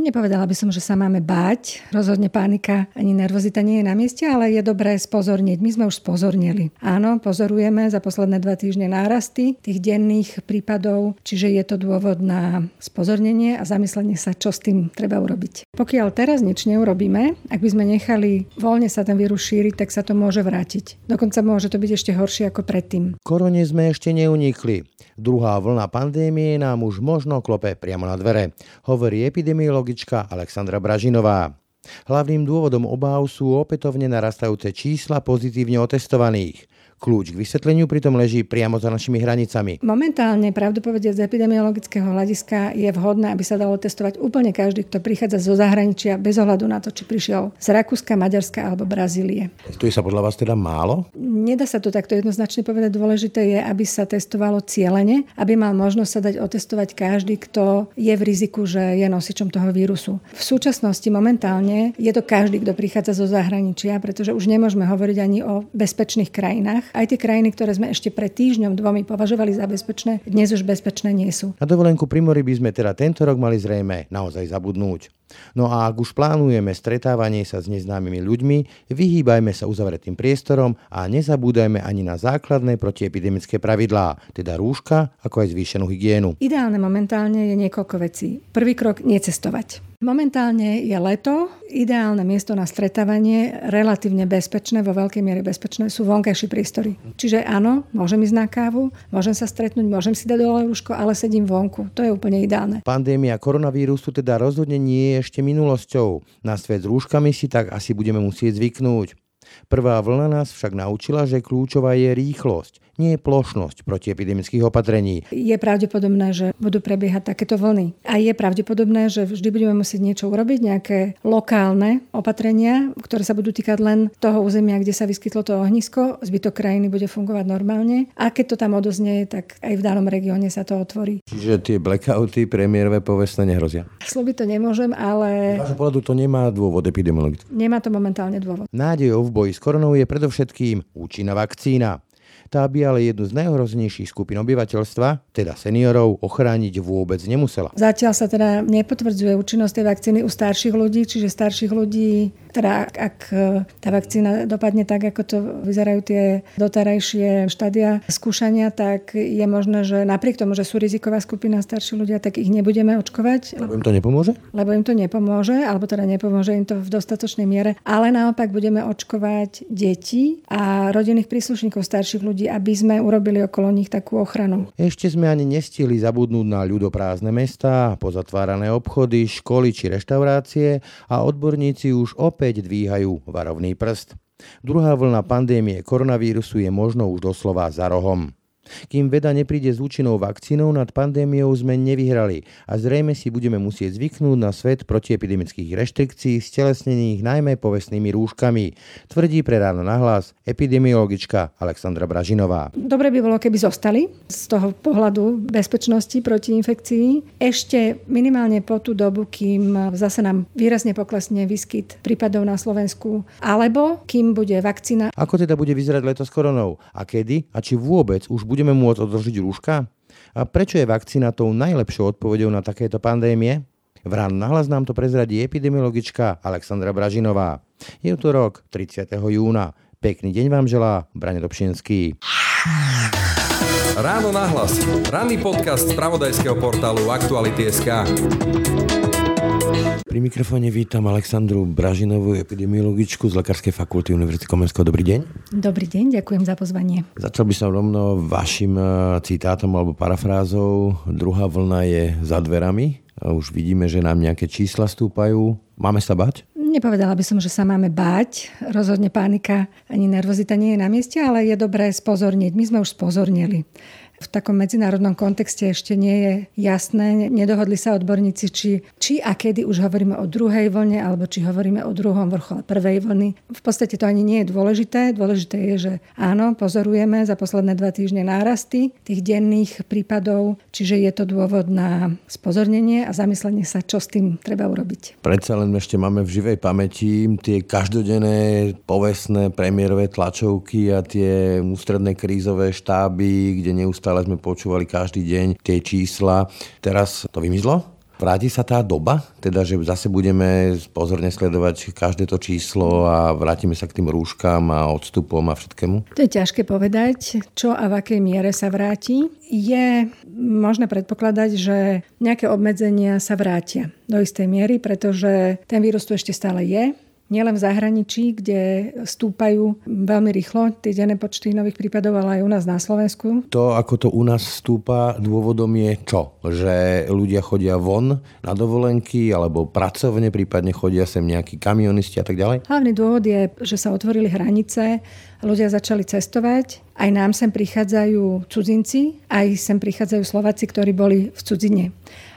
Nepovedala by som, že sa máme báť. Rozhodne pánika ani nervozita nie je na mieste, ale je dobré spozorniť. My sme už spozornili. Áno, pozorujeme za posledné dva týždne nárasty tých denných prípadov, čiže je to dôvod na spozornenie a zamyslenie sa, čo s tým treba urobiť. Pokiaľ teraz nič neurobíme, ak by sme nechali voľne sa ten vírus šíriť, tak sa to môže vrátiť. Dokonca môže to byť ešte horšie ako predtým. Korone sme ešte neunikli. Druhá vlna pandémie nám už možno klope priamo na dvere, hovorí epidemiologička Alexandra Bražinová. Hlavným dôvodom obáv sú opätovne narastajúce čísla pozitívne otestovaných. Kľúč k vysvetleniu pritom leží priamo za našimi hranicami. Momentálne, pravdu z epidemiologického hľadiska je vhodné, aby sa dalo testovať úplne každý, kto prichádza zo zahraničia, bez ohľadu na to, či prišiel z Rakúska, Maďarska alebo Brazílie. Testuje sa podľa vás teda málo? Nedá sa to takto jednoznačne povedať. Dôležité je, aby sa testovalo cieľene, aby mal možnosť sa dať otestovať každý, kto je v riziku, že je nosičom toho vírusu. V súčasnosti momentálne je to každý, kto prichádza zo zahraničia, pretože už nemôžeme hovoriť ani o bezpečných krajinách aj tie krajiny, ktoré sme ešte pred týždňom, dvomi považovali za bezpečné, dnes už bezpečné nie sú. Na dovolenku pri mori by sme teda tento rok mali zrejme naozaj zabudnúť. No a ak už plánujeme stretávanie sa s neznámymi ľuďmi, vyhýbajme sa uzavretým priestorom a nezabúdajme ani na základné protiepidemické pravidlá, teda rúška, ako aj zvýšenú hygienu. Ideálne momentálne je niekoľko vecí. Prvý krok necestovať. Momentálne je leto, ideálne miesto na stretávanie, relatívne bezpečné, vo veľkej miere bezpečné sú vonkajšie priestory. Čiže áno, môžem ísť na kávu, môžem sa stretnúť, môžem si dať dole rúško, ale sedím vonku. To je úplne ideálne. Pandémia koronavírusu teda rozhodne nie je ešte minulosťou. Na svet s rúškami si tak asi budeme musieť zvyknúť. Prvá vlna nás však naučila, že kľúčová je rýchlosť nie je plošnosť protiepidemických opatrení. Je pravdepodobné, že budú prebiehať takéto vlny. A je pravdepodobné, že vždy budeme musieť niečo urobiť, nejaké lokálne opatrenia, ktoré sa budú týkať len toho územia, kde sa vyskytlo to ohnisko. Zbytok krajiny bude fungovať normálne. A keď to tam odoznie, tak aj v danom regióne sa to otvorí. Čiže tie blackouty premiérové povestne nehrozia? Slúbiť to nemôžem, ale... Z pohľadu to nemá dôvod epidemiologický. Nemá to momentálne dôvod. Nádejou v boji s koronou je predovšetkým účinná vakcína. Tá by ale jednu z najhroznejších skupín obyvateľstva, teda seniorov, ochrániť vôbec nemusela. Zatiaľ sa teda nepotvrdzuje účinnosť tej vakcíny u starších ľudí, čiže starších ľudí teda ak, ak e, tá vakcína dopadne tak, ako to vyzerajú tie doterajšie štádia skúšania, tak je možné, že napriek tomu, že sú riziková skupina starší ľudia, tak ich nebudeme očkovať. Lebo im to nepomôže? Lebo im to nepomôže, alebo teda nepomôže im to v dostatočnej miere. Ale naopak budeme očkovať deti a rodinných príslušníkov starších ľudí, aby sme urobili okolo nich takú ochranu. Ešte sme ani nestihli zabudnúť na ľudoprázdne mesta, pozatvárané obchody, školy či reštaurácie a odborníci už opäť dvíhajú varovný prst. Druhá vlna pandémie koronavírusu je možno už doslova za rohom. Kým veda nepríde s účinnou vakcínou, nad pandémiou sme nevyhrali a zrejme si budeme musieť zvyknúť na svet protiepidemických reštrikcií stelesnených najmä povestnými rúškami, tvrdí pre ráno nahlas epidemiologička Alexandra Bražinová. Dobre by bolo, keby zostali z toho pohľadu bezpečnosti proti infekcii. Ešte minimálne po tú dobu, kým zase nám výrazne poklesne výskyt prípadov na Slovensku, alebo kým bude vakcína. Ako teda bude vyzerať leto s koronou? A kedy? A či vôbec už bude budeme môcť odložiť rúška? A prečo je vakcína tou najlepšou odpovedou na takéto pandémie? V ráno nahlas nám to prezradí epidemiologička Alexandra Bražinová. Je to rok 30. júna. Pekný deň vám želá Brane Dobšinský. Ráno nahlas. Ranný podcast z pravodajského portálu Aktuality.sk. Pri mikrofóne vítam Aleksandru Bražinovú, epidemiologičku z Lekárskej fakulty Univerzity Komenského. Dobrý deň. Dobrý deň, ďakujem za pozvanie. Začal by som rovno vašim e, citátom alebo parafrázou. Druhá vlna je za dverami. Už vidíme, že nám nejaké čísla stúpajú. Máme sa bať? Nepovedala by som, že sa máme báť. Rozhodne pánika ani nervozita nie je na mieste, ale je dobré spozorniť. My sme už spozornili. V takom medzinárodnom kontexte ešte nie je jasné. Nedohodli sa odborníci, či, či a kedy už hovoríme o druhej vlne, alebo či hovoríme o druhom vrchole prvej vlny. V podstate to ani nie je dôležité. Dôležité je, že áno, pozorujeme za posledné dva týždne nárasty tých denných prípadov, čiže je to dôvod na spozornenie a zamyslenie sa, čo s tým treba urobiť. Predsa len ešte máme v živej pamäti tie každodenné povestné premiérové tlačovky a tie ústredné krízové štáby, kde neustále sme počúvali každý deň tie čísla. Teraz to vymizlo? Vráti sa tá doba, teda že zase budeme pozorne sledovať každé to číslo a vrátime sa k tým rúškam a odstupom a všetkému? To je ťažké povedať, čo a v akej miere sa vráti. Je možné predpokladať, že nejaké obmedzenia sa vrátia do istej miery, pretože ten vírus tu ešte stále je nielen v zahraničí, kde stúpajú veľmi rýchlo tie denné počty nových prípadov, ale aj u nás na Slovensku. To, ako to u nás stúpa, dôvodom je čo? Že ľudia chodia von na dovolenky alebo pracovne, prípadne chodia sem nejakí kamionisti a tak ďalej? Hlavný dôvod je, že sa otvorili hranice, ľudia začali cestovať, aj nám sem prichádzajú cudzinci, aj sem prichádzajú Slováci, ktorí boli v cudzine.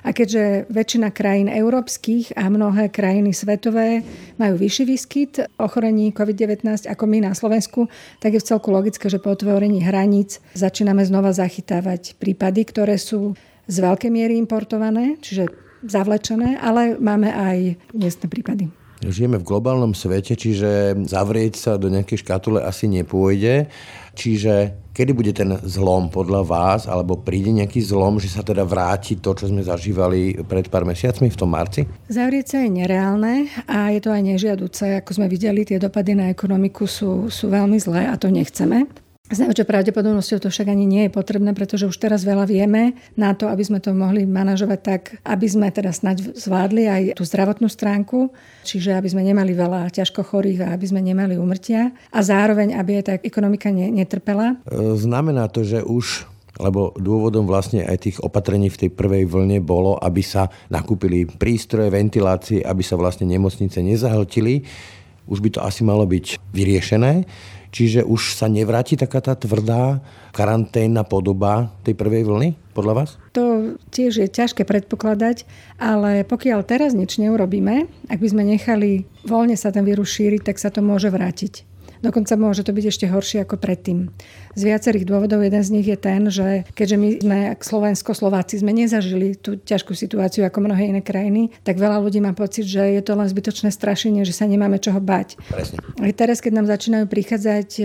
A keďže väčšina krajín európskych a mnohé krajiny svetové majú vyšší výskyt ochorení COVID-19 ako my na Slovensku, tak je v celku logické, že po otvorení hraníc začíname znova zachytávať prípady, ktoré sú z veľkej miery importované, čiže zavlečené, ale máme aj miestne prípady. Žijeme v globálnom svete, čiže zavrieť sa do nejakej škatule asi nepôjde. Čiže kedy bude ten zlom podľa vás, alebo príde nejaký zlom, že sa teda vráti to, čo sme zažívali pred pár mesiacmi v tom marci? Zavrieť sa je nereálne a je to aj nežiaduce. Ako sme videli, tie dopady na ekonomiku sú, sú veľmi zlé a to nechceme. S najväčšou pravdepodobnosťou to však ani nie je potrebné, pretože už teraz veľa vieme na to, aby sme to mohli manažovať tak, aby sme teda snáď zvládli aj tú zdravotnú stránku, čiže aby sme nemali veľa ťažko chorých a aby sme nemali umrtia a zároveň, aby aj tá ekonomika netrpela. E, znamená to, že už lebo dôvodom vlastne aj tých opatrení v tej prvej vlne bolo, aby sa nakúpili prístroje, ventilácie, aby sa vlastne nemocnice nezahltili. Už by to asi malo byť vyriešené. Čiže už sa nevráti taká tá tvrdá karanténna podoba tej prvej vlny, podľa vás? To tiež je ťažké predpokladať, ale pokiaľ teraz nič neurobíme, ak by sme nechali voľne sa ten vírus šíriť, tak sa to môže vrátiť. Dokonca môže to byť ešte horšie ako predtým. Z viacerých dôvodov jeden z nich je ten, že keďže my sme Slovensko, Slováci sme nezažili tú ťažkú situáciu ako mnohé iné krajiny, tak veľa ľudí má pocit, že je to len zbytočné strašenie, že sa nemáme čoho bať. Presne. Aj teraz, keď nám začínajú prichádzať e,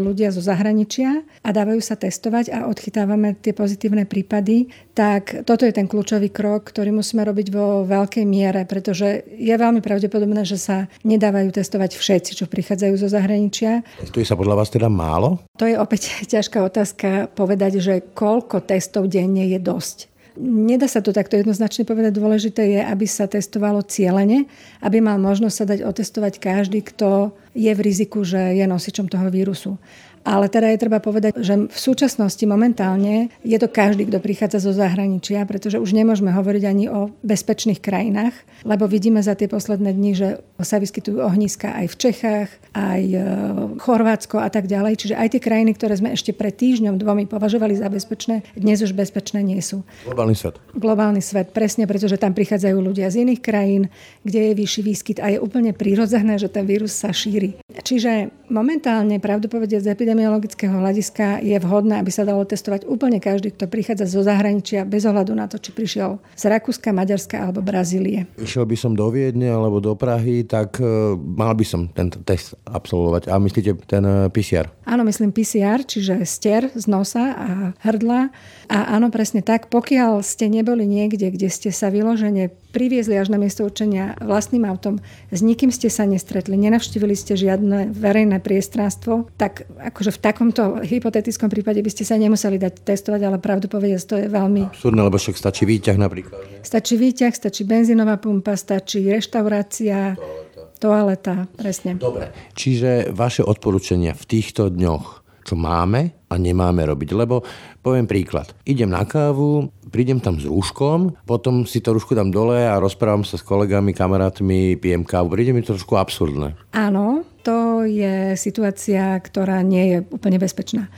ľudia zo zahraničia a dávajú sa testovať a odchytávame tie pozitívne prípady, tak toto je ten kľúčový krok, ktorý musíme robiť vo veľkej miere, pretože je veľmi pravdepodobné, že sa nedávajú testovať všetci, čo prichádzajú zo zahraničia zahraničia. Testuje sa podľa vás teda málo? To je opäť ťažká otázka povedať, že koľko testov denne je dosť. Nedá sa to takto jednoznačne povedať. Dôležité je, aby sa testovalo cieľene, aby mal možnosť sa dať otestovať každý, kto je v riziku, že je nosičom toho vírusu. Ale teda je treba povedať, že v súčasnosti momentálne je to každý, kto prichádza zo zahraničia, pretože už nemôžeme hovoriť ani o bezpečných krajinách, lebo vidíme za tie posledné dni, že sa vyskytujú ohniska aj v Čechách, aj e, Chorvátsko a tak ďalej. Čiže aj tie krajiny, ktoré sme ešte pred týždňom, dvomi považovali za bezpečné, dnes už bezpečné nie sú. Globálny svet. Globálny svet, presne, pretože tam prichádzajú ľudia z iných krajín, kde je vyšší výskyt a je úplne prírodzené, že ten vírus sa šíri. Čiže momentálne, z epidemiologického hľadiska je vhodné, aby sa dalo testovať úplne každý, kto prichádza zo zahraničia, bez ohľadu na to, či prišiel z Rakúska, Maďarska alebo Brazílie. Išiel by som do Viedne alebo do Prahy, tak uh, mal by som tento test absolvovať. A myslíte ten e, PCR? Áno, myslím PCR, čiže stier z nosa a hrdla. A áno, presne tak. Pokiaľ ste neboli niekde, kde ste sa vyložene priviezli až na miesto určenia vlastným autom, s nikým ste sa nestretli, nenavštívili ste žiadne verejné priestranstvo, tak akože v takomto hypotetickom prípade by ste sa nemuseli dať testovať, ale pravdu povedať, to je veľmi... Absurdné, lebo však stačí výťah napríklad. Nie? Stačí výťah, stačí benzínová pumpa, stačí reštaurácia, toaleta. toaleta, presne. Dobre, čiže vaše odporúčania v týchto dňoch čo máme a nemáme robiť. Lebo poviem príklad. Idem na kávu, prídem tam s rúškom, potom si to rúško dám dole a rozprávam sa s kolegami, kamarátmi, pijem kávu. Príde mi to trošku absurdné. Áno, to je situácia, ktorá nie je úplne bezpečná.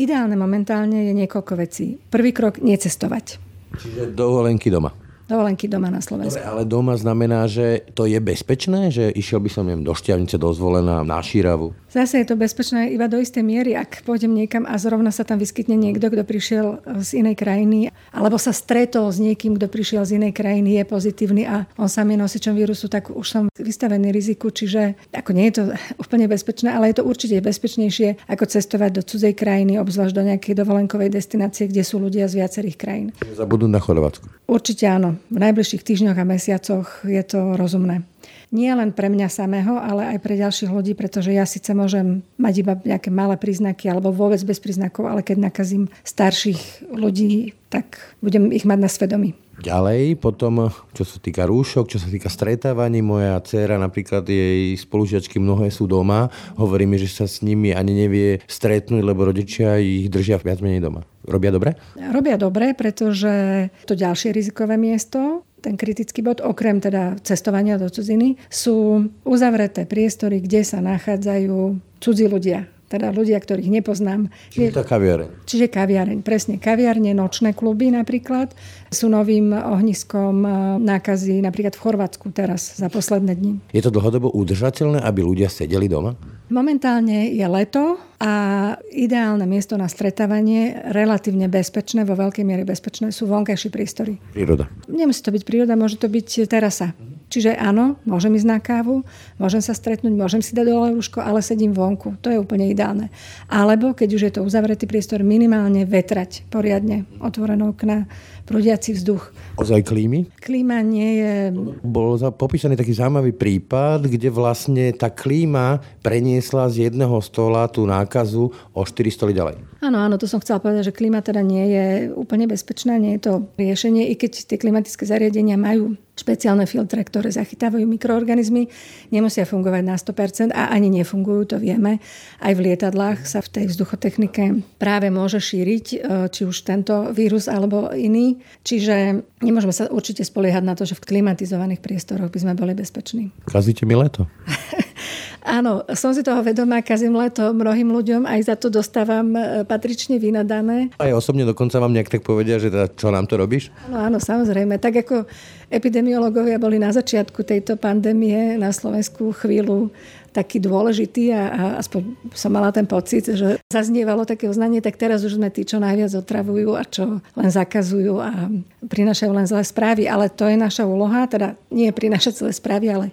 Ideálne momentálne je niekoľko vecí. Prvý krok, necestovať. Čiže dovolenky doma dovolenky doma na Slovensku. Dobre, ale doma znamená, že to je bezpečné, že išiel by som neviem, do Šťavnice, do Zvolena, na Šíravu? Zase je to bezpečné iba do istej miery, ak pôjdem niekam a zrovna sa tam vyskytne niekto, kto prišiel z inej krajiny, alebo sa stretol s niekým, kto prišiel z inej krajiny, je pozitívny a on sám je nosičom vírusu, tak už som vystavený riziku, čiže ako nie je to úplne bezpečné, ale je to určite bezpečnejšie ako cestovať do cudzej krajiny, obzvlášť do nejakej dovolenkovej destinácie, kde sú ľudia z viacerých krajín. Zabudnú na Chorvátsku. Určite áno. V najbližších týždňoch a mesiacoch je to rozumné nie len pre mňa samého, ale aj pre ďalších ľudí, pretože ja síce môžem mať iba nejaké malé príznaky alebo vôbec bez príznakov, ale keď nakazím starších ľudí, tak budem ich mať na svedomí. Ďalej, potom, čo sa týka rúšok, čo sa týka stretávaní, moja dcéra, napríklad jej spolužiačky mnohé sú doma, hovorí mi, že sa s nimi ani nevie stretnúť, lebo rodičia ich držia viac menej doma. Robia dobre? Robia dobre, pretože to ďalšie rizikové miesto ten kritický bod, okrem teda cestovania do cudziny, sú uzavreté priestory, kde sa nachádzajú cudzí ľudia teda ľudia, ktorých nepoznám. Čiže to kaviareň. Čiže kaviareň, presne. Kaviarne, nočné kluby napríklad sú novým ohniskom e, nákazy napríklad v Chorvátsku teraz za posledné dni. Je to dlhodobo udržateľné, aby ľudia sedeli doma? Momentálne je leto a ideálne miesto na stretávanie, relatívne bezpečné, vo veľkej miere bezpečné, sú vonkajšie priestory. Príroda. Nemusí to byť príroda, môže to byť terasa. Čiže áno, môžem ísť na kávu, môžem sa stretnúť, môžem si dať dole rúško, ale sedím vonku. To je úplne ideálne. Alebo keď už je to uzavretý priestor, minimálne vetrať poriadne, otvorené okna, prúdiaci vzduch. Ozaj klímy? Klíma nie je... Bol popísaný taký zaujímavý prípad, kde vlastne tá klíma preniesla z jedného stola tú nákazu o 4 stoly ďalej. Áno, áno, to som chcela povedať, že klíma teda nie je úplne bezpečná, nie je to riešenie, i keď tie klimatické zariadenia majú špeciálne filtre, ktoré zachytávajú mikroorganizmy, nemusia fungovať na 100% a ani nefungujú, to vieme. Aj v lietadlách sa v tej vzduchotechnike práve môže šíriť, e, či už tento vírus alebo iný. Čiže nemôžeme sa určite spoliehať na to, že v klimatizovaných priestoroch by sme boli bezpeční. Kazíte mi leto. Áno, som si toho vedomá, kazím leto mnohým ľuďom, aj za to dostávam e, patrične vynadané. Aj osobne dokonca vám nejak tak povedia, že teda, čo nám to robíš? Áno, áno, samozrejme. Tak ako epidemiológovia boli na začiatku tejto pandémie na Slovensku chvíľu taký dôležitý a, a aspoň som mala ten pocit, že zaznievalo také uznanie, tak teraz už sme tí, čo najviac otravujú a čo len zakazujú a prinašajú len zlé správy. Ale to je naša úloha, teda nie prinašať zlé správy, ale...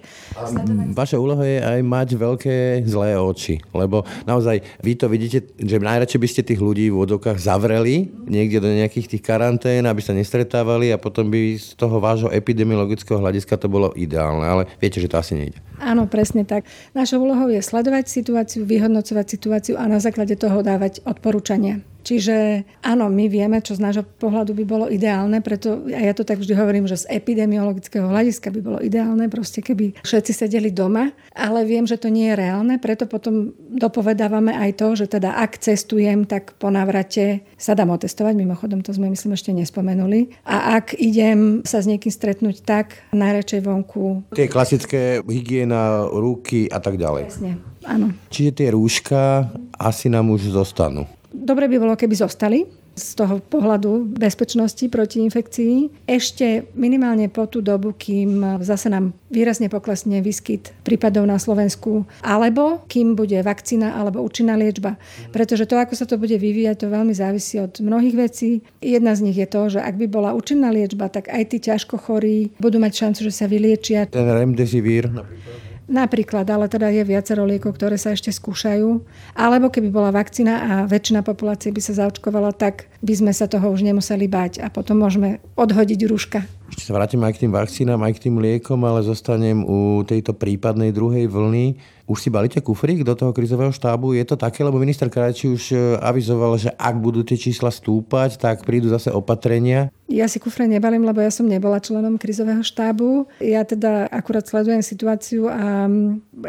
Vaša úloha je aj mať veľké zlé oči, lebo naozaj vy to vidíte, že najradšej by ste tých ľudí v vodokách zavreli niekde do nejakých tých karantén, aby sa nestretávali a potom by z toho vášho epidemiologického hľadiska to bolo ideálne, ale viete, že to asi nejde. Áno, presne tak. Našou úlohou je sledovať situáciu, vyhodnocovať situáciu a na základe toho dávať odporúčania. Čiže áno, my vieme, čo z nášho pohľadu by bolo ideálne, preto a ja to tak vždy hovorím, že z epidemiologického hľadiska by bolo ideálne, proste keby všetci sedeli doma, ale viem, že to nie je reálne, preto potom dopovedávame aj to, že teda ak cestujem, tak po návrate sa dám otestovať, mimochodom to sme myslím ešte nespomenuli. A ak idem sa s niekým stretnúť, tak najradšej vonku. Tie klasické hygiena, ruky a tak ďalej. Presne, áno. Čiže tie rúška asi nám už zostanú. Dobre by bolo, keby zostali z toho pohľadu bezpečnosti proti infekcii. Ešte minimálne po tú dobu, kým zase nám výrazne poklesne výskyt prípadov na Slovensku, alebo kým bude vakcína alebo účinná liečba. Pretože to, ako sa to bude vyvíjať, to veľmi závisí od mnohých vecí. Jedna z nich je to, že ak by bola účinná liečba, tak aj tí ťažko chorí budú mať šancu, že sa vyliečia. Ten remdesivir napríklad. Napríklad, ale teda je viacero liekov, ktoré sa ešte skúšajú. Alebo keby bola vakcína a väčšina populácie by sa zaočkovala, tak by sme sa toho už nemuseli bať a potom môžeme odhodiť rúška. Ešte sa vrátim aj k tým vakcínám, aj k tým liekom, ale zostanem u tejto prípadnej druhej vlny. Už si balíte kufrík do toho krizového štábu? Je to také, lebo minister Krajčí už e, avizoval, že ak budú tie čísla stúpať, tak prídu zase opatrenia. Ja si kufre nebalím, lebo ja som nebola členom krizového štábu. Ja teda akurát sledujem situáciu a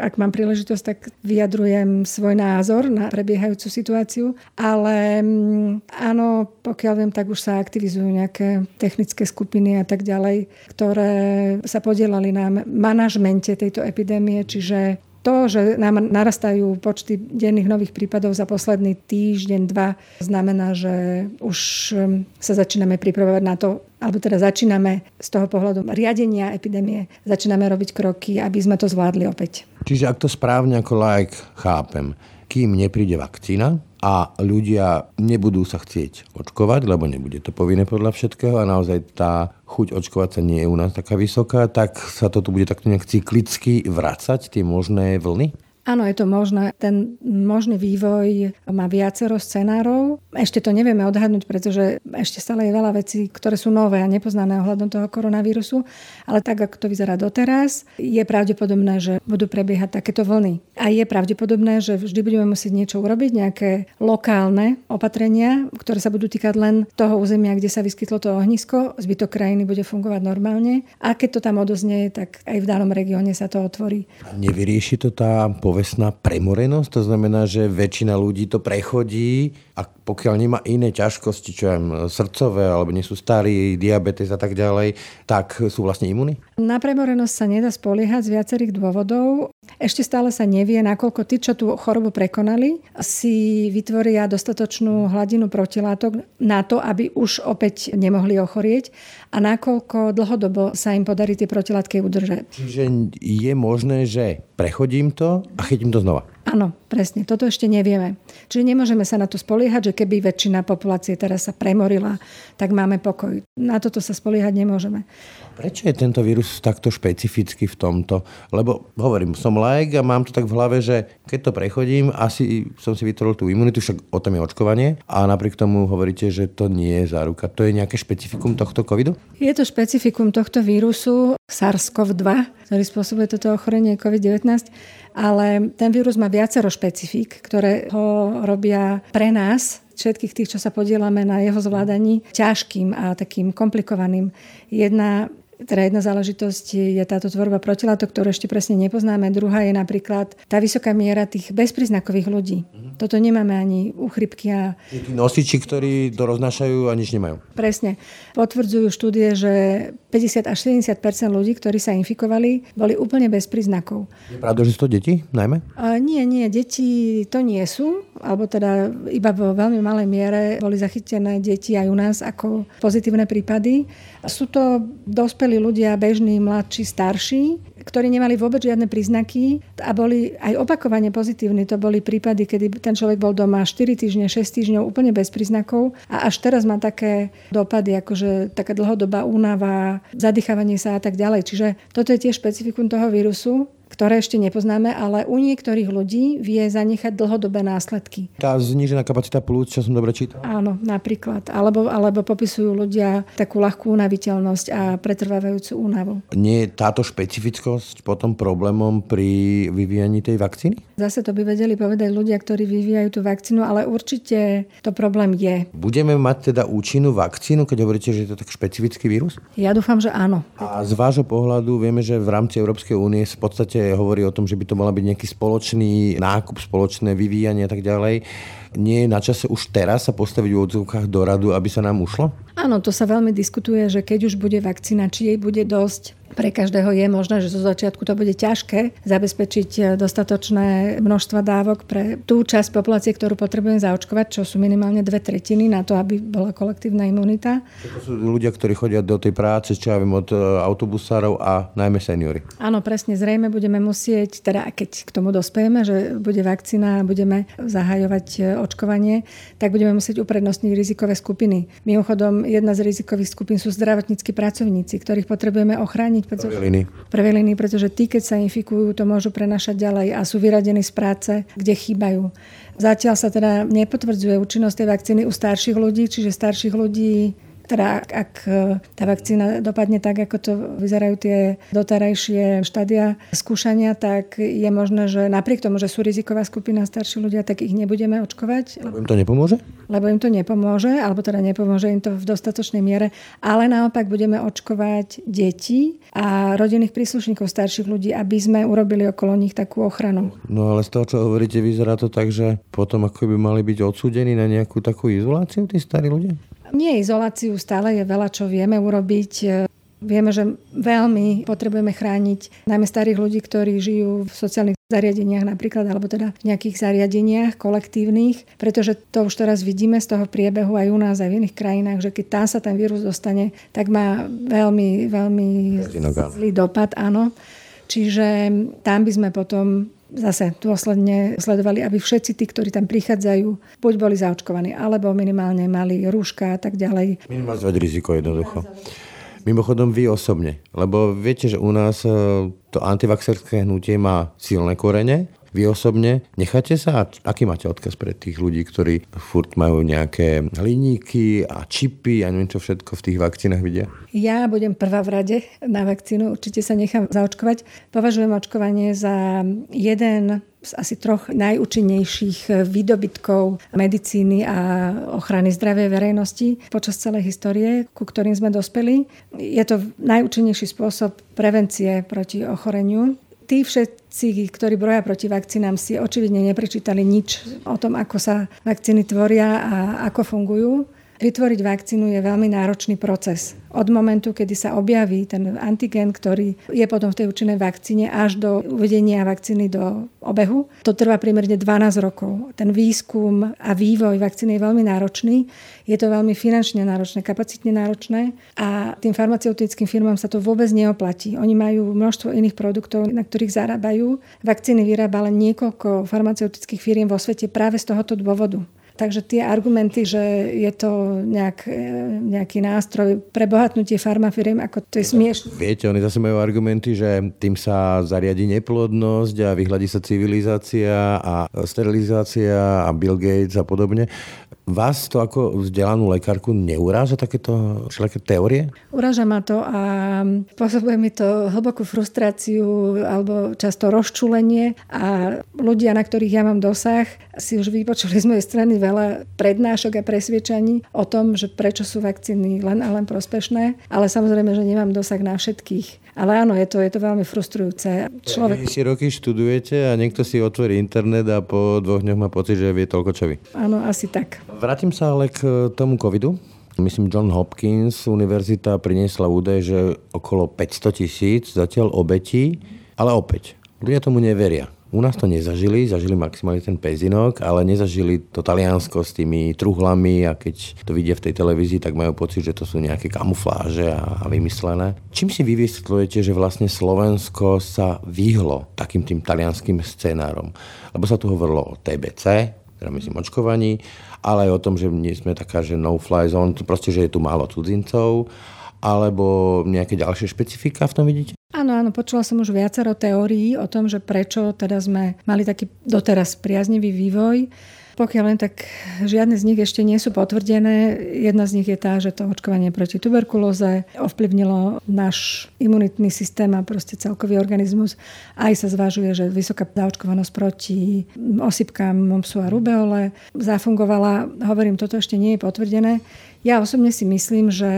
ak mám príležitosť, tak vyjadrujem svoj názor na prebiehajúcu situáciu. Ale áno, pokiaľ viem, tak už sa aktivizujú nejaké technické skupiny a tak ďalej, ktoré sa podielali na manažmente tejto epidémie, čiže To, že nám narastajú počty denných nových prípadov za posledný týždeň, dva, znamená, že už um, sa začíname pripravovať na to, alebo teda začíname z toho pohľadu riadenia epidémie, začíname robiť kroky, aby sme to zvládli opäť. Čiže ak to správne ako like chápem, kým nepríde vakcína, a ľudia nebudú sa chcieť očkovať, lebo nebude to povinné podľa všetkého a naozaj tá chuť očkovať sa nie je u nás taká vysoká, tak sa to tu bude takto nejak cyklicky vracať, tie možné vlny? Áno, je to možné. Ten možný vývoj má viacero scenárov. Ešte to nevieme odhadnúť, pretože ešte stále je veľa vecí, ktoré sú nové a nepoznané ohľadom toho koronavírusu. Ale tak, ako to vyzerá doteraz, je pravdepodobné, že budú prebiehať takéto vlny. A je pravdepodobné, že vždy budeme musieť niečo urobiť, nejaké lokálne opatrenia, ktoré sa budú týkať len toho územia, kde sa vyskytlo to ohnisko. Zbytok krajiny bude fungovať normálne. A keď to tam odoznie, tak aj v danom regióne sa to otvorí. Nevyrieši to tá povestná premorenosť, to znamená, že väčšina ľudí to prechodí a pokiaľ nemá iné ťažkosti, čo je srdcové, alebo nie sú starí, diabetes a tak ďalej, tak sú vlastne imuní? Na premorenosť sa nedá spoliehať z viacerých dôvodov. Ešte stále sa nevie, nakoľko tí, čo tú chorobu prekonali, si vytvoria dostatočnú hladinu protilátok na to, aby už opäť nemohli ochorieť a nakoľko dlhodobo sa im podarí tie protilátky udržať. Čiže je možné, že prechodím to a chytím to znova. Áno, presne. Toto ešte nevieme. Čiže nemôžeme sa na to spoliehať, že keby väčšina populácie teraz sa premorila, tak máme pokoj. Na toto sa spoliehať nemôžeme. Prečo je tento vírus takto špecifický v tomto? Lebo hovorím, som laik a mám to tak v hlave, že keď to prechodím, asi som si vytvoril tú imunitu, však o tom je očkovanie a napriek tomu hovoríte, že to nie je záruka. To je nejaké špecifikum tohto covidu? Je to špecifikum tohto vírusu SARS-CoV-2, ktorý spôsobuje toto ochorenie COVID-19 ale ten vírus má viacero špecifík, ktoré ho robia pre nás, všetkých tých, čo sa podielame na jeho zvládaní, ťažkým a takým komplikovaným. Jedna teda jedna záležitosť je táto tvorba protilátok, ktorú ešte presne nepoznáme. Druhá je napríklad tá vysoká miera tých bezpríznakových ľudí. Toto nemáme ani u chrypky. A... Tí nosiči, ktorí to roznášajú a nič nemajú. Presne. Potvrdzujú štúdie, že 50 až 70% ľudí, ktorí sa infikovali, boli úplne bez príznakov. Je pravda, že sú to deti najmä? A nie, nie, deti to nie sú, alebo teda iba vo veľmi malej miere boli zachytené deti aj u nás ako pozitívne prípady. Sú to dospelí ľudia, bežní, mladší, starší, ktorí nemali vôbec žiadne príznaky a boli aj opakovane pozitívni. To boli prípady, kedy ten človek bol doma 4 týždne, 6 týždňov úplne bez príznakov a až teraz má také dopady, akože taká dlhodobá únava, zadýchavanie sa a tak ďalej. Čiže toto je tiež špecifikum toho vírusu, ktoré ešte nepoznáme, ale u niektorých ľudí vie zanechať dlhodobé následky. Tá znížená kapacita plúc, čo som dobre čítal? Áno, napríklad. Alebo, alebo popisujú ľudia takú ľahkú unaviteľnosť a pretrvávajúcu únavu. Nie je táto špecifickosť potom problémom pri vyvíjaní tej vakcíny? Zase to by vedeli povedať ľudia, ktorí vyvíjajú tú vakcínu, ale určite to problém je. Budeme mať teda účinnú vakcínu, keď hovoríte, že je to tak špecifický vírus? Ja dúfam, že áno. A z vášho pohľadu vieme, že v rámci Európskej únie v podstate hovorí o tom, že by to mala byť nejaký spoločný nákup, spoločné vyvíjanie a tak ďalej. Nie je na čase už teraz sa postaviť v odzvukách do radu, aby sa nám ušlo? Áno, to sa veľmi diskutuje, že keď už bude vakcína, či jej bude dosť pre každého je možné, že zo začiatku to bude ťažké zabezpečiť e, dostatočné množstva dávok pre tú časť populácie, ktorú potrebujeme zaočkovať, čo sú minimálne dve tretiny na to, aby bola kolektívna imunita. To sú ľudia, ktorí chodia do tej práce, čo ja viem, od e, autobusárov a najmä seniory. Áno, presne. Zrejme budeme musieť, teda keď k tomu dospejeme, že bude vakcína a budeme zahajovať e, očkovanie, tak budeme musieť uprednostniť rizikové skupiny. Mimochodom, jedna z rizikových skupín sú zdravotníckí pracovníci, ktorých potrebujeme ochrániť chrániť. Pretože, prvé líny. Prvé líny, pretože tí, keď sa infikujú, to môžu prenašať ďalej a sú vyradení z práce, kde chýbajú. Zatiaľ sa teda nepotvrdzuje účinnosť tej vakcíny u starších ľudí, čiže starších ľudí teda ak, e, tá vakcína dopadne tak, ako to vyzerajú tie doterajšie štádia skúšania, tak je možné, že napriek tomu, že sú riziková skupina starší ľudia, tak ich nebudeme očkovať. Lebo im to nepomôže? Lebo im to nepomôže, alebo teda nepomôže im to v dostatočnej miere, ale naopak budeme očkovať deti a rodinných príslušníkov starších ľudí, aby sme urobili okolo nich takú ochranu. No ale z toho, čo hovoríte, vyzerá to tak, že potom ako by mali byť odsúdení na nejakú takú izoláciu tí starí ľudia? Nie izoláciu, stále je veľa, čo vieme urobiť. Vieme, že veľmi potrebujeme chrániť najmä starých ľudí, ktorí žijú v sociálnych zariadeniach napríklad, alebo teda v nejakých zariadeniach kolektívnych, pretože to už teraz vidíme z toho priebehu aj u nás, aj v iných krajinách, že keď tam sa ten vírus dostane, tak má veľmi, veľmi zlý dopad, áno. Čiže tam by sme potom zase dôsledne sledovali, aby všetci tí, ktorí tam prichádzajú, buď boli zaočkovaní, alebo minimálne mali rúška a tak ďalej. Minimalizovať riziko jednoducho. Mimochodom vy osobne, lebo viete, že u nás e, to antivaxerské hnutie má silné korene, vy osobne necháte sa? Aký máte odkaz pre tých ľudí, ktorí furt majú nejaké liníky a čipy a neviem čo všetko v tých vakcínach vidia? Ja budem prvá v rade na vakcínu, určite sa nechám zaočkovať. Považujem očkovanie za jeden z asi troch najúčinnejších výdobytkov medicíny a ochrany zdravia verejnosti počas celej histórie, ku ktorým sme dospeli. Je to najúčinnejší spôsob prevencie proti ochoreniu tí všetci, ktorí broja proti vakcínám, si očividne neprečítali nič o tom, ako sa vakcíny tvoria a ako fungujú. Vytvoriť vakcínu je veľmi náročný proces od momentu, kedy sa objaví ten antigen, ktorý je potom v tej účinnej vakcíne až do uvedenia vakcíny do obehu. To trvá primerne 12 rokov. Ten výskum a vývoj vakcíny je veľmi náročný. Je to veľmi finančne náročné, kapacitne náročné a tým farmaceutickým firmám sa to vôbec neoplatí. Oni majú množstvo iných produktov, na ktorých zarábajú. Vakcíny vyrába len niekoľko farmaceutických firiem vo svete práve z tohoto dôvodu. Takže tie argumenty, že je to nejak, e, nejaký nástroj pre bohatnutie farmafiriem, ako to je smiešne. Viete, oni zase majú argumenty, že tým sa zariadi neplodnosť a vyhľadí sa civilizácia a sterilizácia a Bill Gates a podobne. Vás to ako vzdelanú lekárku neuráža takéto všelijaké teórie? Uráža ma to a spôsobuje mi to hlbokú frustráciu alebo často rozčulenie a ľudia, na ktorých ja mám dosah, si už vypočuli z mojej strany veľa prednášok a presviečaní o tom, že prečo sú vakcíny len a len prospešné, ale samozrejme, že nemám dosah na všetkých. Ale áno, je to, je to veľmi frustrujúce. Človek... Vy si roky študujete a niekto si otvorí internet a po dvoch dňoch má pocit, že vie toľko čo vy. Áno, asi tak. Vrátim sa ale k tomu covidu. Myslím, John Hopkins univerzita priniesla údaj, že okolo 500 tisíc zatiaľ obetí, ale opäť, ľudia tomu neveria. U nás to nezažili, zažili maximálne ten pezinok, ale nezažili to Taliansko s tými truhlami a keď to vidia v tej televízii, tak majú pocit, že to sú nejaké kamufláže a, a vymyslené. Čím si vy vysvetľujete, že vlastne Slovensko sa vyhlo takým tým talianským scenárom? Lebo sa tu hovorilo o TBC, teda myslím očkovaní, ale aj o tom, že nie sme taká, že no-fly zone, proste, že je tu málo cudzincov alebo nejaké ďalšie špecifika v tom vidíte? Áno, áno, počula som už viacero teórií o tom, že prečo teda sme mali taký doteraz priaznivý vývoj. Pokiaľ len tak žiadne z nich ešte nie sú potvrdené. Jedna z nich je tá, že to očkovanie proti tuberkulóze ovplyvnilo náš imunitný systém a proste celkový organizmus. Aj sa zvažuje, že vysoká zaočkovanosť proti osypkám momsu a rubeole zafungovala. Hovorím, toto ešte nie je potvrdené. Ja osobne si myslím, že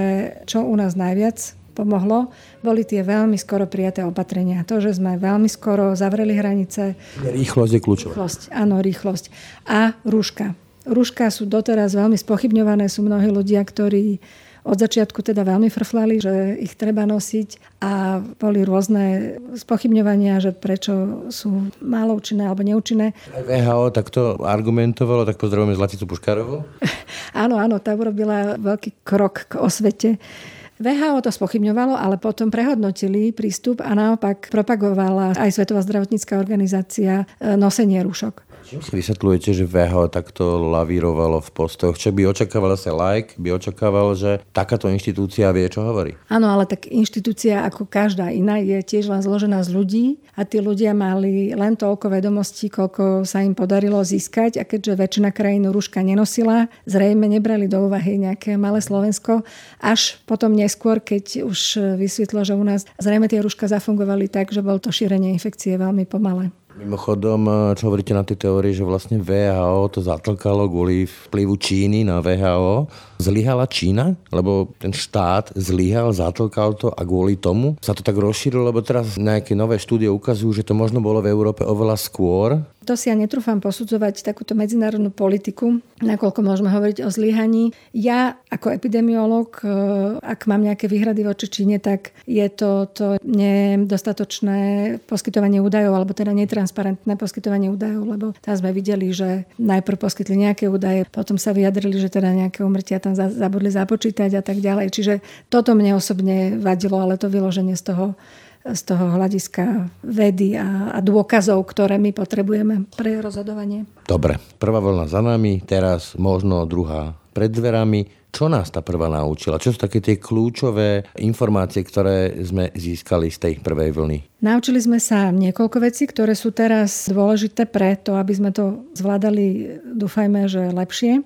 čo u nás najviac pomohlo, boli tie veľmi skoro prijaté opatrenia. To, že sme veľmi skoro zavreli hranice. Rýchlosť je kľúčová. Rýchlosť, áno, rýchlosť. A rúška. Rúška sú doteraz veľmi spochybňované. Sú mnohí ľudia, ktorí od začiatku teda veľmi frflali, že ich treba nosiť a boli rôzne spochybňovania, že prečo sú málo účinné alebo neúčinné. VHO takto argumentovalo, tak pozdravujeme Zlaticu Puškárovú. áno, áno, tá urobila veľký krok k osvete. VHO to spochybňovalo, ale potom prehodnotili prístup a naopak propagovala aj Svetová zdravotnícká organizácia e, nosenie rúšok. Čím si vysvetľujete, že VHO takto lavírovalo v postoch? Čo by očakával sa like, by očakával, že takáto inštitúcia vie, čo hovorí? Áno, ale tak inštitúcia ako každá iná je tiež len zložená z ľudí a tí ľudia mali len toľko vedomostí, koľko sa im podarilo získať a keďže väčšina krajín rúška nenosila, zrejme nebrali do úvahy nejaké malé Slovensko. Až potom neskôr, keď už vysvetlo, že u nás zrejme tie rúška zafungovali tak, že bol to šírenie infekcie veľmi pomalé. Mimochodom, čo hovoríte na tej teórii, že vlastne VHO to zatlkalo kvôli vplyvu Číny na VHO. Zlyhala Čína? Lebo ten štát zlyhal, zatlkal to a kvôli tomu sa to tak rozšírilo, lebo teraz nejaké nové štúdie ukazujú, že to možno bolo v Európe oveľa skôr, To si ja netrúfam posudzovať takúto medzinárodnú politiku, nakoľko môžeme hovoriť o zlyhaní. Ja ako epidemiolog, e, ak mám nejaké výhrady voči Číne, tak je to, to nedostatočné poskytovanie údajov, alebo teda netransparentné poskytovanie údajov, lebo tam sme videli, že najprv poskytli nejaké údaje, potom sa vyjadrili, že teda nejaké umrtia tam zabudli započítať a tak ďalej. Čiže toto mne osobne vadilo, ale to vyloženie z toho z toho hľadiska vedy a, a dôkazov, ktoré my potrebujeme pre rozhodovanie. Dobre, prvá vlna za nami, teraz možno druhá pred dverami. Čo nás tá prvá naučila? Čo sú také tie kľúčové informácie, ktoré sme získali z tej prvej vlny? Naučili sme sa niekoľko vecí, ktoré sú teraz dôležité pre to, aby sme to zvládali, dúfajme, že lepšie.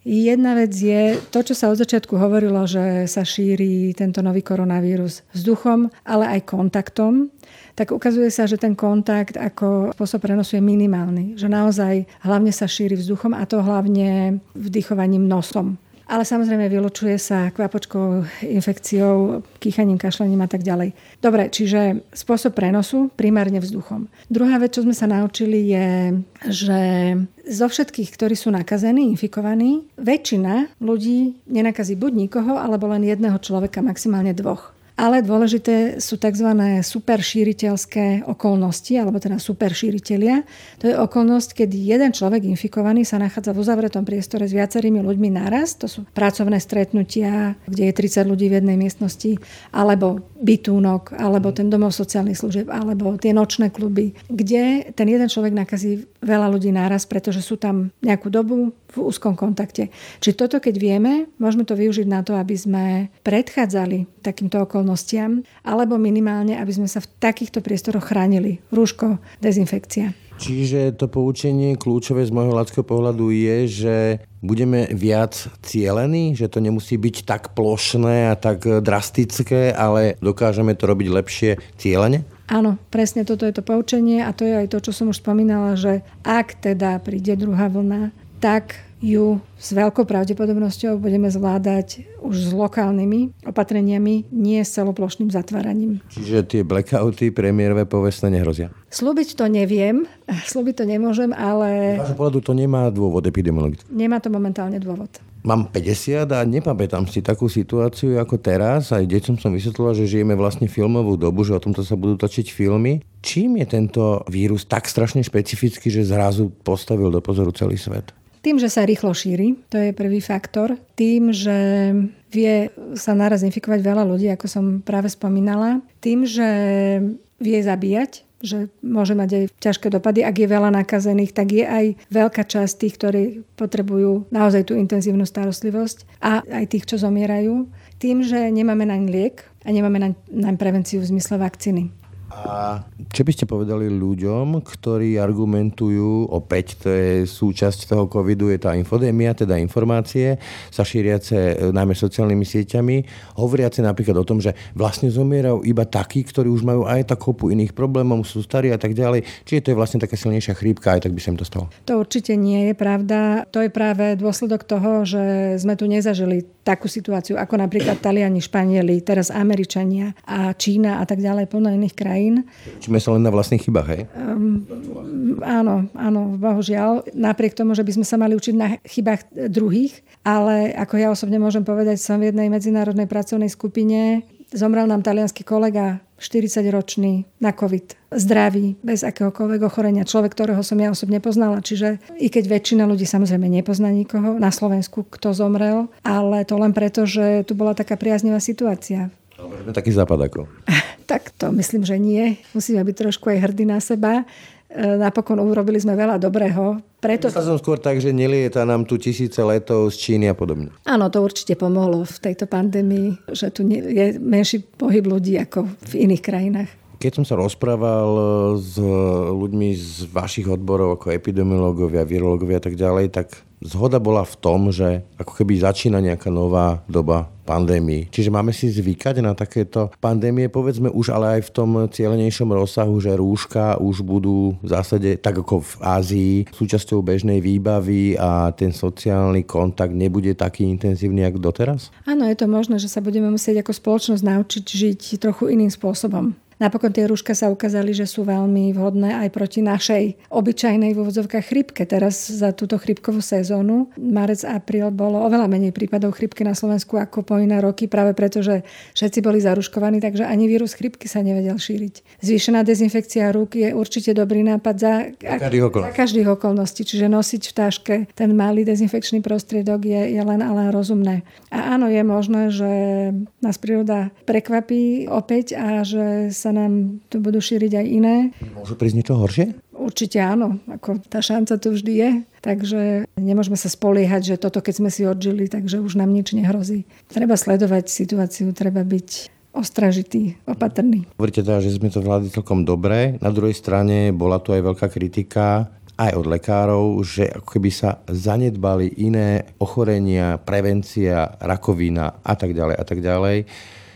Jedna vec je to, čo sa od začiatku hovorilo, že sa šíri tento nový koronavírus vzduchom, ale aj kontaktom tak ukazuje sa, že ten kontakt ako spôsob prenosu je minimálny. Že naozaj hlavne sa šíri vzduchom a to hlavne vdychovaním nosom ale samozrejme vylučuje sa kvapočkou, infekciou, kýchaním, kašlením a tak ďalej. Dobre, čiže spôsob prenosu primárne vzduchom. Druhá vec, čo sme sa naučili, je, že zo všetkých, ktorí sú nakazení, infikovaní, väčšina ľudí nenakazí buď nikoho, alebo len jedného človeka, maximálne dvoch ale dôležité sú tzv. superšíriteľské okolnosti, alebo teda superšíriteľia. To je okolnosť, keď jeden človek infikovaný sa nachádza v uzavretom priestore s viacerými ľuďmi naraz. To sú pracovné stretnutia, kde je 30 ľudí v jednej miestnosti, alebo bytúnok, alebo ten domov sociálnych služieb, alebo tie nočné kluby, kde ten jeden človek nakazí veľa ľudí naraz, pretože sú tam nejakú dobu v úzkom kontakte. Či toto, keď vieme, môžeme to využiť na to, aby sme predchádzali takýmto okolnostiam, alebo minimálne, aby sme sa v takýchto priestoroch chránili. Rúško, dezinfekcia. Čiže to poučenie kľúčové z môjho ľadského pohľadu je, že budeme viac cielení, že to nemusí byť tak plošné a tak drastické, ale dokážeme to robiť lepšie cieľene? Áno, presne toto je to poučenie a to je aj to, čo som už spomínala, že ak teda príde druhá vlna, tak ju s veľkou pravdepodobnosťou budeme zvládať už s lokálnymi opatreniami, nie s celoplošným zatváraním. Čiže tie blackouty premiérové povestne nehrozia? Slúbiť to neviem, slúbiť to nemôžem, ale... Z pohľadu to nemá dôvod epidemiologický? Nemá to momentálne dôvod. Mám 50 a nepamätám si takú situáciu ako teraz. Aj deťom som vysvetlila, že žijeme vlastne filmovú dobu, že o tomto sa budú točiť filmy. Čím je tento vírus tak strašne špecifický, že zrazu postavil do pozoru celý svet? Tým, že sa rýchlo šíri, to je prvý faktor. Tým, že vie sa naraz infikovať veľa ľudí, ako som práve spomínala. Tým, že vie zabíjať, že môže mať aj ťažké dopady. Ak je veľa nakazených, tak je aj veľká časť tých, ktorí potrebujú naozaj tú intenzívnu starostlivosť a aj tých, čo zomierajú. Tým, že nemáme naň liek a nemáme naň, prevenciu v zmysle vakcíny. A čo by ste povedali ľuďom, ktorí argumentujú, opäť to je súčasť toho covidu, je tá infodémia, teda informácie, sa šíriace e, najmä sociálnymi sieťami, hovoriace napríklad o tom, že vlastne zomierajú iba takí, ktorí už majú aj tak kopu iných problémov, sú starí a tak ďalej. Čiže to je vlastne taká silnejšia chrípka, aj tak by sa im to stalo. To určite nie je pravda. To je práve dôsledok toho, že sme tu nezažili takú situáciu, ako napríklad Taliani, Španieli, teraz Američania a Čína a tak ďalej, plno iných krajín. Číme sa len na vlastných chybách, hej? Um, áno, áno, bohužiaľ. Napriek tomu, že by sme sa mali učiť na chybách druhých, ale ako ja osobne môžem povedať, som v jednej medzinárodnej pracovnej skupine. Zomrel nám talianský kolega, 40-ročný, na COVID. Zdravý, bez akéhokoľvek ochorenia. Človek, ktorého som ja osobne poznala. Čiže i keď väčšina ľudí samozrejme nepozná nikoho na Slovensku, kto zomrel, ale to len preto, že tu bola taká priaznivá situácia. Taký západ ako. tak to myslím, že nie. Musíme byť trošku aj hrdí na seba. E, napokon urobili sme veľa dobrého. Preto... Myslel som skôr tak, že nelieta nám tu tisíce letov z Číny a podobne. Áno, to určite pomohlo v tejto pandémii, že tu je menší pohyb ľudí ako v iných krajinách. Keď som sa rozprával e, s ľuďmi z vašich odborov, ako epidemiológovia, virológovia a tak ďalej, tak zhoda bola v tom, že ako keby začína nejaká nová doba pandémii. Čiže máme si zvykať na takéto pandémie, povedzme už ale aj v tom cieľenejšom rozsahu, že rúška už budú v zásade, tak ako v Ázii, súčasťou bežnej výbavy a ten sociálny kontakt nebude taký intenzívny ako doteraz? Áno, je to možné, že sa budeme musieť ako spoločnosť naučiť žiť trochu iným spôsobom. Napokon tie rúška sa ukázali, že sú veľmi vhodné aj proti našej obyčajnej v úvodzovkách chrypke. Teraz za túto chrypkovú sezónu, marec, apríl, bolo oveľa menej prípadov chrypky na Slovensku ako po iné roky, práve preto, že všetci boli zaruškovaní, takže ani vírus chrypky sa nevedel šíriť. Zvýšená dezinfekcia rúk je určite dobrý nápad za, každých, okol. za každých okolností. Čiže nosiť v táške ten malý dezinfekčný prostriedok je, je len ale rozumné. A áno, je možné, že nás príroda prekvapí opäť a že sa nám tu budú šíriť aj iné. Môžu prísť niečo horšie? Určite áno, ako tá šanca tu vždy je, takže nemôžeme sa spoliehať, že toto keď sme si odžili, takže už nám nič nehrozí. Treba sledovať situáciu, treba byť ostražitý, opatrný. Hovoríte teda, že sme to vládli celkom dobre. Na druhej strane bola tu aj veľká kritika aj od lekárov, že ako keby sa zanedbali iné ochorenia, prevencia, rakovina a tak ďalej a tak ďalej.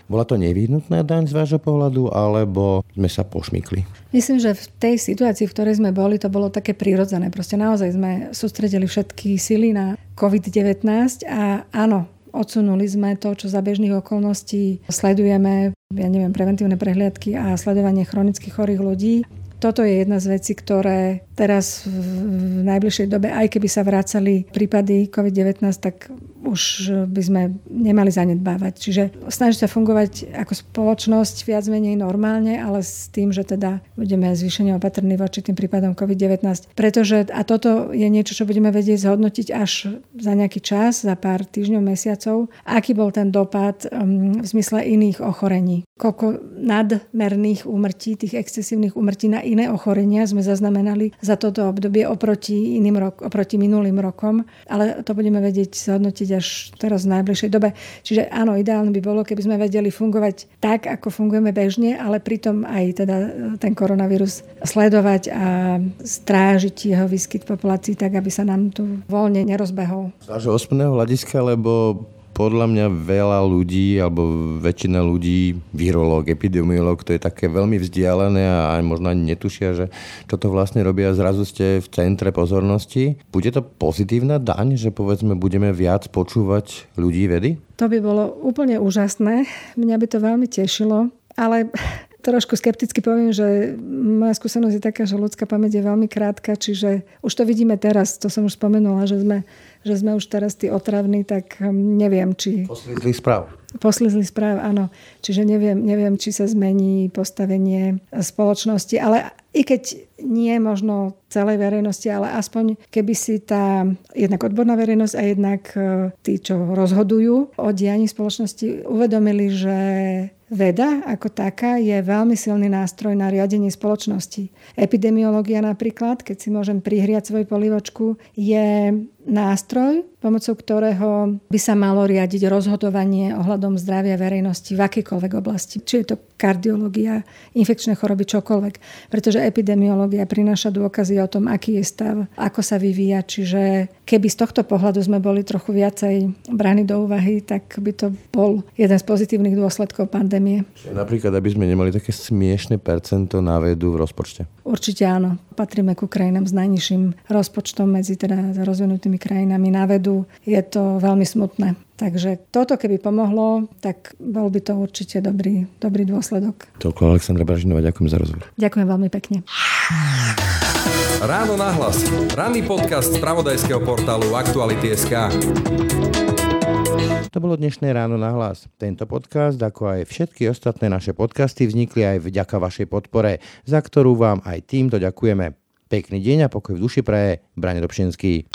Bola to nevyhnutná daň z vášho pohľadu, alebo sme sa pošmykli? Myslím, že v tej situácii, v ktorej sme boli, to bolo také prirodzené. Proste naozaj sme sústredili všetky sily na COVID-19 a áno, odsunuli sme to, čo za bežných okolností sledujeme, ja neviem, preventívne prehliadky a sledovanie chronických chorých ľudí toto je jedna z vecí, ktoré teraz v najbližšej dobe, aj keby sa vracali prípady COVID-19, tak už by sme nemali zanedbávať. Čiže snažiť sa fungovať ako spoločnosť viac menej normálne, ale s tým, že teda budeme zvýšene opatrní voči tým prípadom COVID-19. Pretože, a toto je niečo, čo budeme vedieť zhodnotiť až za nejaký čas, za pár týždňov, mesiacov, aký bol ten dopad um, v zmysle iných ochorení. Koľko nadmerných úmrtí, tých excesívnych úmrtí na iné ochorenia sme zaznamenali za toto obdobie oproti, iným rok, oproti minulým rokom, ale to budeme vedieť zhodnotiť až teraz v najbližšej dobe. Čiže áno, ideálne by bolo, keby sme vedeli fungovať tak, ako fungujeme bežne, ale pritom aj teda ten koronavírus sledovať a strážiť jeho výskyt v populácii tak, aby sa nám tu voľne nerozbehol. Z vášho osobného hľadiska, lebo podľa mňa veľa ľudí, alebo väčšina ľudí, virológ, epidemiológ, to je také veľmi vzdialené a možno ani netušia, že čo to vlastne robia. Zrazu ste v centre pozornosti. Bude to pozitívna daň, že povedzme budeme viac počúvať ľudí vedy? To by bolo úplne úžasné. Mňa by to veľmi tešilo. Ale trošku skepticky poviem, že moja skúsenosť je taká, že ľudská pamäť je veľmi krátka, čiže už to vidíme teraz, to som už spomenula, že sme že sme už teraz tí otravní, tak hm, neviem, či... Poslizli správ. Poslizli správ, áno. Čiže neviem, neviem, či sa zmení postavenie spoločnosti, ale i keď nie možno celej verejnosti, ale aspoň keby si tá jednak odborná verejnosť a jednak e, tí, čo rozhodujú o dianí spoločnosti, uvedomili, že Veda ako taká je veľmi silný nástroj na riadenie spoločnosti. Epidemiológia napríklad, keď si môžem prihriať svoju polivočku, je nástroj, pomocou ktorého by sa malo riadiť rozhodovanie ohľadom zdravia verejnosti v akýkoľvek oblasti. Či je to kardiológia, infekčné choroby, čokoľvek. Pretože epidemiológia prináša dôkazy o tom, aký je stav, ako sa vyvíja. Čiže keby z tohto pohľadu sme boli trochu viacej brani do úvahy, tak by to bol jeden z pozitívnych dôsledkov pandémie. Napríklad, aby sme nemali také smiešne percento na vedu v rozpočte. Určite áno. Patríme ku krajinám s najnižším rozpočtom medzi teda rozvinutými krajinami na vedu. Je to veľmi smutné. Takže toto keby pomohlo, tak bol by to určite dobrý, dobrý dôsledok. Toľko Aleksandra Bražinová, ďakujem za rozhovor. Ďakujem veľmi pekne. Ráno nahlas. Ranný podcast z pravodajského portálu Aktuality.sk. To bolo dnešné ráno na hlas. Tento podcast, ako aj všetky ostatné naše podcasty, vznikli aj vďaka vašej podpore, za ktorú vám aj týmto ďakujeme. Pekný deň a pokoj v duši praje, Brane Dobšinský.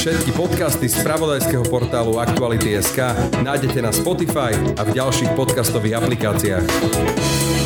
Všetky podcasty z pravodajského portálu Aktuality.sk nájdete na Spotify a v ďalších podcastových aplikáciách.